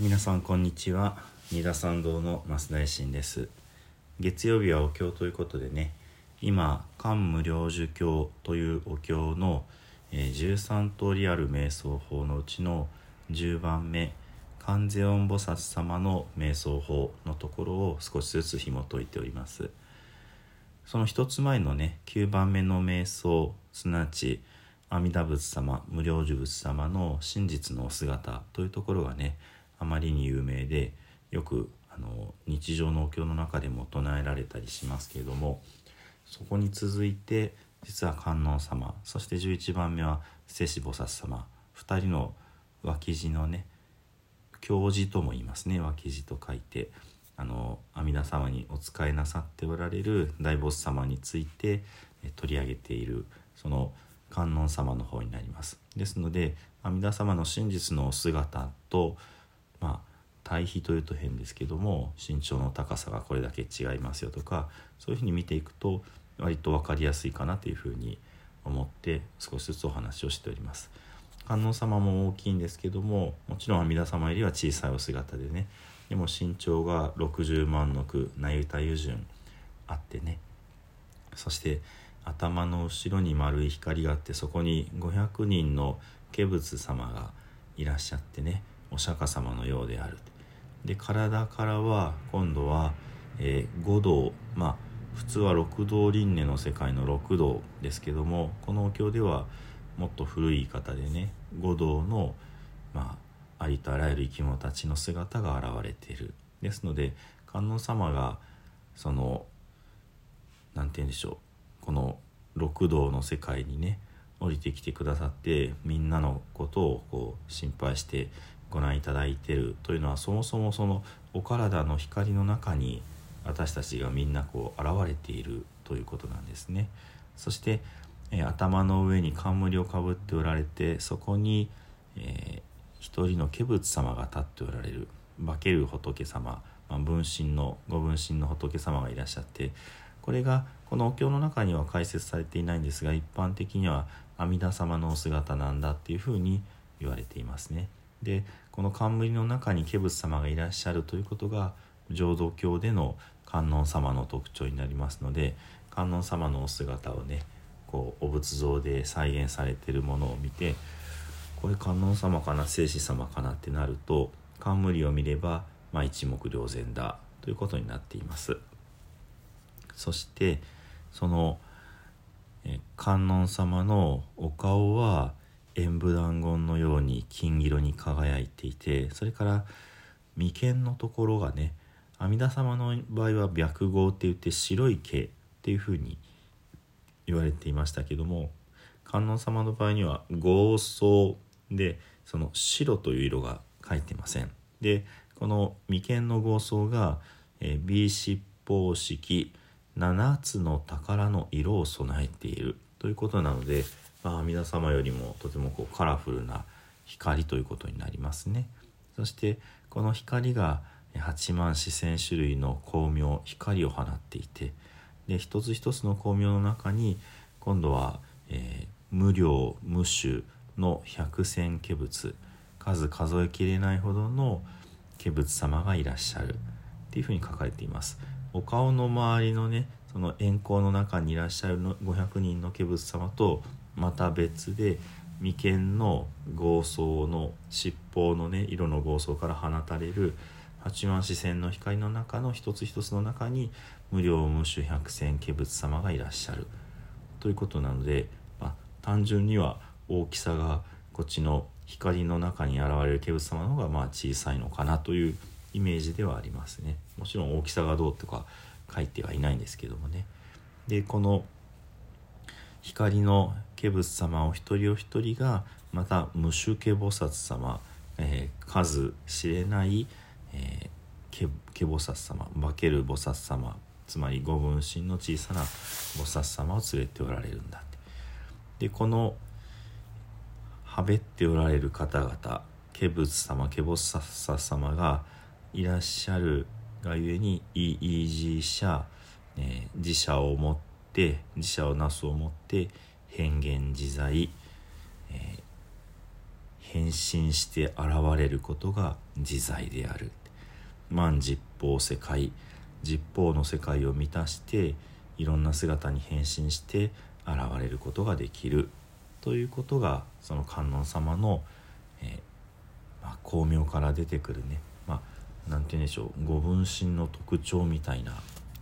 皆さんこんにちは。三田参道の増田衛進です。月曜日はお経ということでね今漢無量寿経というお経の、13通りある瞑想法のうちの10番目観世音菩薩様の瞑想法のところを少しずつ紐解いております。その一つ前のね9番目の瞑想すなわち阿弥陀仏様無量寿仏様の真実のお姿というところがねあまりに有名でよくあの日常のお経の中でも唱えられたりしますけれどもそこに続いて実は観音様そして11番目は聖子菩薩様2人の脇地のね教示とも言いますね脇地と書いてあの阿弥陀様にお仕えなさっておられる大菩薩様について取り上げているその観音様の方になります。ですので阿弥陀様の真実の姿とまあ対比というと変ですけども身長の高さがこれだけ違いますよとかそういうふうに見ていくと割と分かりやすいかなというふうに思って少しずつお話をしております。観音様も大きいんですけどももちろん阿弥陀様よりは小さいお姿でねでも身長が60万の句那由他湯順あってねそして頭の後ろに丸い光があってそこに500人の化仏様がいらっしゃってねお釈迦様のようである。で体からは今度は、えー、五道。まあ普通は六道輪廻の世界の六道ですけどもこのお経ではもっと古い言い方でね五道の、まあ、ありとあらゆる生き物たちの姿が現れている。ですので観音様がその何て言うんでしょう。この六道の世界にね降りてきてくださってみんなのことをこう心配してご覧いただいてるというのはそもそもそのお体の光の中に私たちがみんなこう現れているということなんですね。そして、え、頭の上に冠をかぶっておられてそこに、えー、一人の化仏様が立っておられる化ける仏様、まあ、分身のご分身の仏様がいらっしゃってこれがこのお経の中には解説されていないんですが一般的には阿弥陀様のお姿なんだっていうふうに言われていますね。でこの冠の中に化仏様がいらっしゃるということが浄土教での観音様の特徴になりますので観音様のお姿をねこうお仏像で再現されているものを見てこれ観音様かな聖子様かなってなると冠を見れば、まあ、一目瞭然だということになっています。そしてその観音様のお顔は演武団言のように金色に輝いていてそれから眉間のところがね阿弥陀様の場合は白毫って言って白い毛っていうふうに言われていましたけども観音様の場合には豪壮でその白という色が書いてません。でこの眉間の豪壮が、えー、美七宝式7つの宝の色を備えているということなので、阿弥陀様よりもとてもこうカラフルな光ということになりますね。そしてこの光が8万四千種類の光明光を放っていてで一つ一つの光明の中に今度は、えー、無量無種の百千化仏数数えきれないほどの化仏様がいらっしゃるっていうふうに書かれています。お顔の周りのねその円光の中にいらっしゃるの500人の化仏様とまた別で眉間の豪壮の尻尾のね色の豪壮から放たれる八万四千の光の中の一つ一つの中に無量無種百千化仏様がいらっしゃる。ということなので、まあ、単純には大きさがこっちの光の中に現れる化仏様の方がまあ小さいのかなというイメージではありますね。もちろん大きさがどうとか書いてはいないんですけどもね。でこの光の化仏様お一人お一人がまた無種化菩薩様、えー、数知れない、えー、化菩薩様化ける菩薩様つまりご分身の小さな菩薩様を連れておられるんだでこのはべっておられる方々化仏様化菩薩様がいらっしゃるがゆえにイージー社、えー、自社を持って自社をなすをもって変幻自在、えー、変身して現れることが自在である。万実法世界実法の世界を満たしていろんな姿に変身して現れることができる。ということがその観音様の、えー、まあ、巧妙から出てくるね。まあ何て言うんでしょう。ご分身の特徴みたいな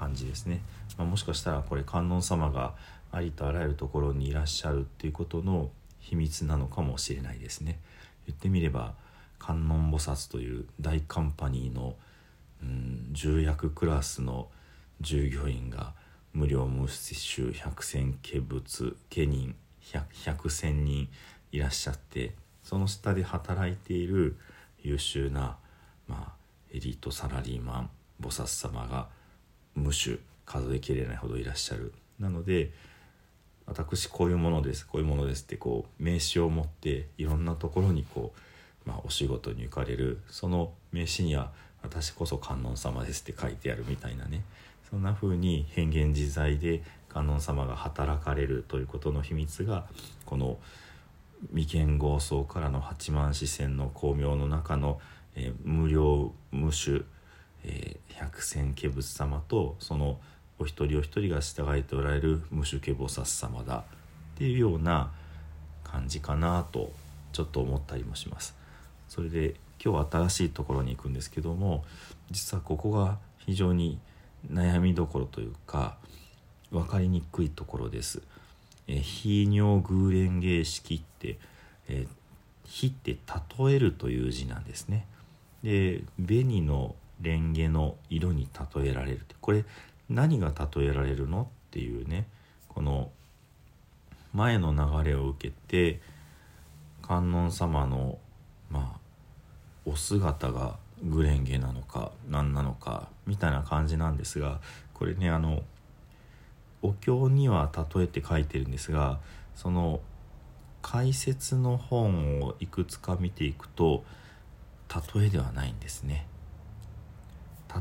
感じですね、まあ、もしかしたらこれ観音様がありとあらゆるところにいらっしゃるっていうことの秘密なのかもしれないですね。言ってみれば観音菩薩という大カンパニーの、うん、重役クラスの従業員が無料無接百戦化物家人百千人いらっしゃってその下で働いている優秀な、まあ、エリートサラリーマン菩薩様が無種数えきれないほどいらっしゃる。なので私こういうものですこういうものですってこう名刺を持っていろんなところにこう、まあ、お仕事に行かれる。その名刺には「私こそ観音様です」って書いてあるみたいなね。そんな風に変幻自在で観音様が働かれるということの秘密がこの眉間合奏からの八幡四川の光明の中の、えー、無料無種、えー、百戦化仏様とそのお一人お一人が従えておられる無種化菩薩様だっていうような感じかなとちょっと思ったりもします。それで今日新しいところに行くんですけども実はここが非常に悩みどころというか分かりにくいところです。え非尿偶連形式って、え非って例えるという字なんですね。で紅のレンゲの色に例えられるこれ何が例えられるのっていうねこの前の流れを受けて観音様のまあお姿がグレンゲなのか何なのかみたいな感じなんですがこれねあのお経には例えて書いてるんですがその解説の本をいくつか見ていくと例えではないんですね。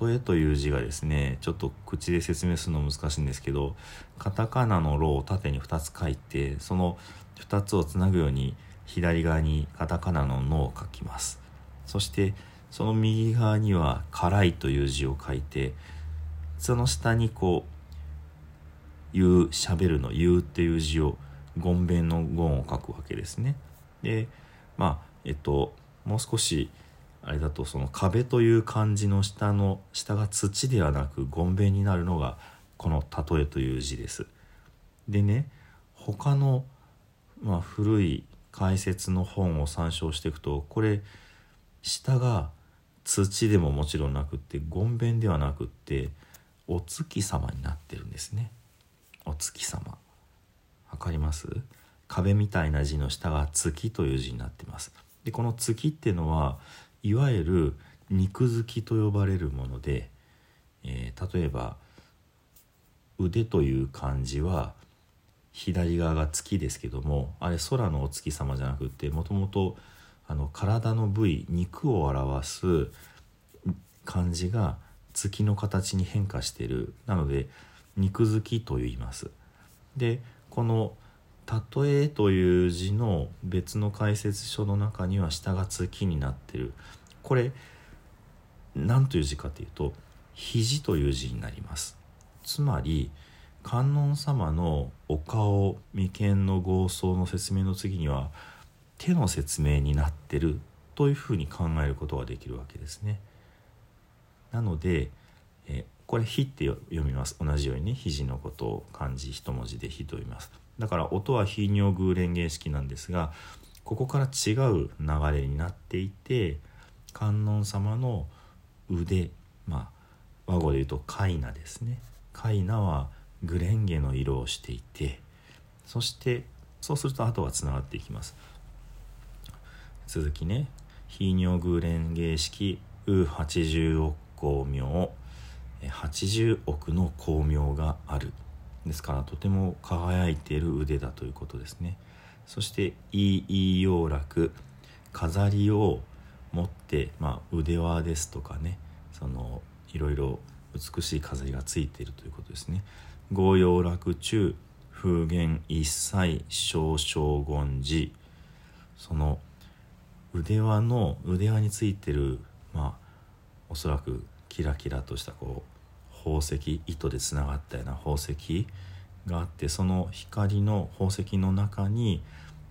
例えという字がですねちょっと口で説明するの難しいんですけどカタカナの「ロ」を縦に2つ書いてその2つをつなぐように左側にカタカナの「の」を書きますそしてその右側には「辛い」という字を書いてその下にこう「言う」「しゃべる」の「言う」っていう字をごんべんの「ごん」を書くわけですね。でまあえっともう少しあれだとその壁という漢字の下の下が土ではなくごんべんになるのがこの「例え」という字です。でね他の、まあ、古い解説の本を参照していくとこれ下が土でももちろんなくってごんべんではなくってお月様になってるんですね。お月様。わかります？壁みたいな字の下が月という字になってます。でこの月っていうのはいわゆる肉付きと呼ばれるもので、えー、例えば腕という漢字は左側が月ですけどもあれ空のお月様じゃなくってもともと体の部位肉を表す漢字が月の形に変化してるなので肉付きと言います。でこの「例え」という字の別の解説書の中には下が月になってるこれ何という字かというと「肘」という字になりますつまり観音様のお顔眉間の合奏の説明の次には手の説明になってるというふうに考えることができるわけですね。なので、これ「ひ」って読みます。同じようにね肘のことを漢字一文字で「ひ」と読みます。だから音は非尿偶連芸式なんですがここから違う流れになっていて観音様の腕まあ和語で言うとカイナですね。カイナはグレンゲの色をしていてそしてそうすると後がつながっていきます。続きね。非尿偶連芸式う80億光明80億の光明がある。ですからとても輝いている腕だということですね。そして「いい洋楽」飾りを持って、まあ、腕輪ですとかねそのいろいろ美しい飾りがついているということですね。御用楽中風言一切少々言寺その腕輪の腕輪についてるまあおそらくキラキラとしたこう宝石糸でつながったような宝石があってその光の宝石の中に、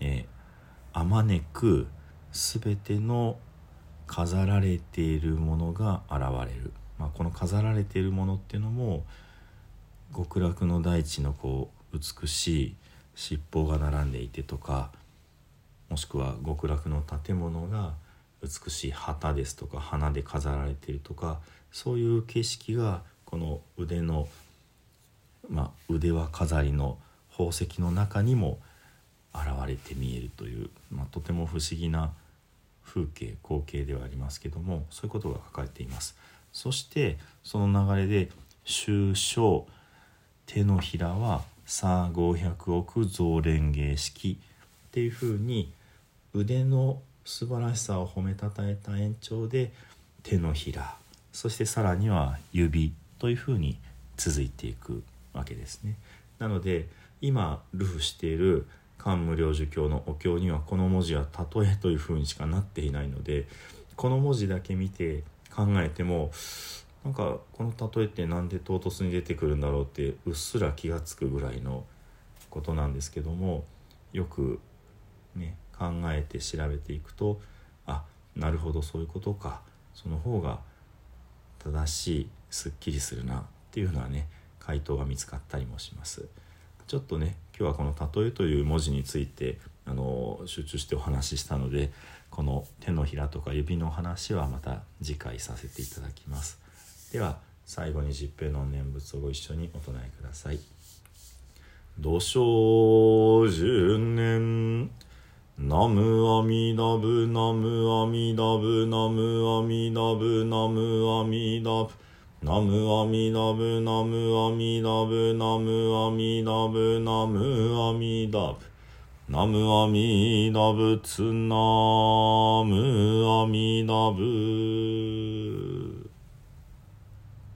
え、あまねく全ての飾られているものが現れる、まあ、この飾られているものっていうのも極楽の大地のこう美しい尻尾が並んでいてとかもしくは極楽の建物が美しい旗ですとか花で飾られているとかそういう景色がこの腕の、まあ、腕輪飾りの宝石の中にも現れて見えるという、まあ、とても不思議な風景光景ではありますけどもそういうことが書かれています。そしてその流れで「終章手のひらはさ500億増連芸式」っていうふうに腕の素晴らしさを褒めたたえた延長で手のひらそしてさらには指というふうに続いていくわけですね。なので今ルフしている漢無量寿経のお経にはこの文字は例えというふうにしかなっていないのでこの文字だけ見て考えてもなんかこの例えって何で唐突に出てくるんだろうってうっすら気が付くぐらいのことなんですけどもよくね考えて調べていくとあなるほどそういうことか。その方が正しいすっきりするなっていうようなね回答が見つかったりもします。ちょっとね今日はこの「例え」という文字についてあの集中してお話ししたのでこの手のひらとか指の話はまた次回させていただきます。では最後に十平の念仏をご一緒にお唱えください土生十年ナムアミダブナムアミダブナムアミダブナムアミダブナムアミダブナムアミダブナムアミダブナムアミダブナムアミダブツナムアミダブ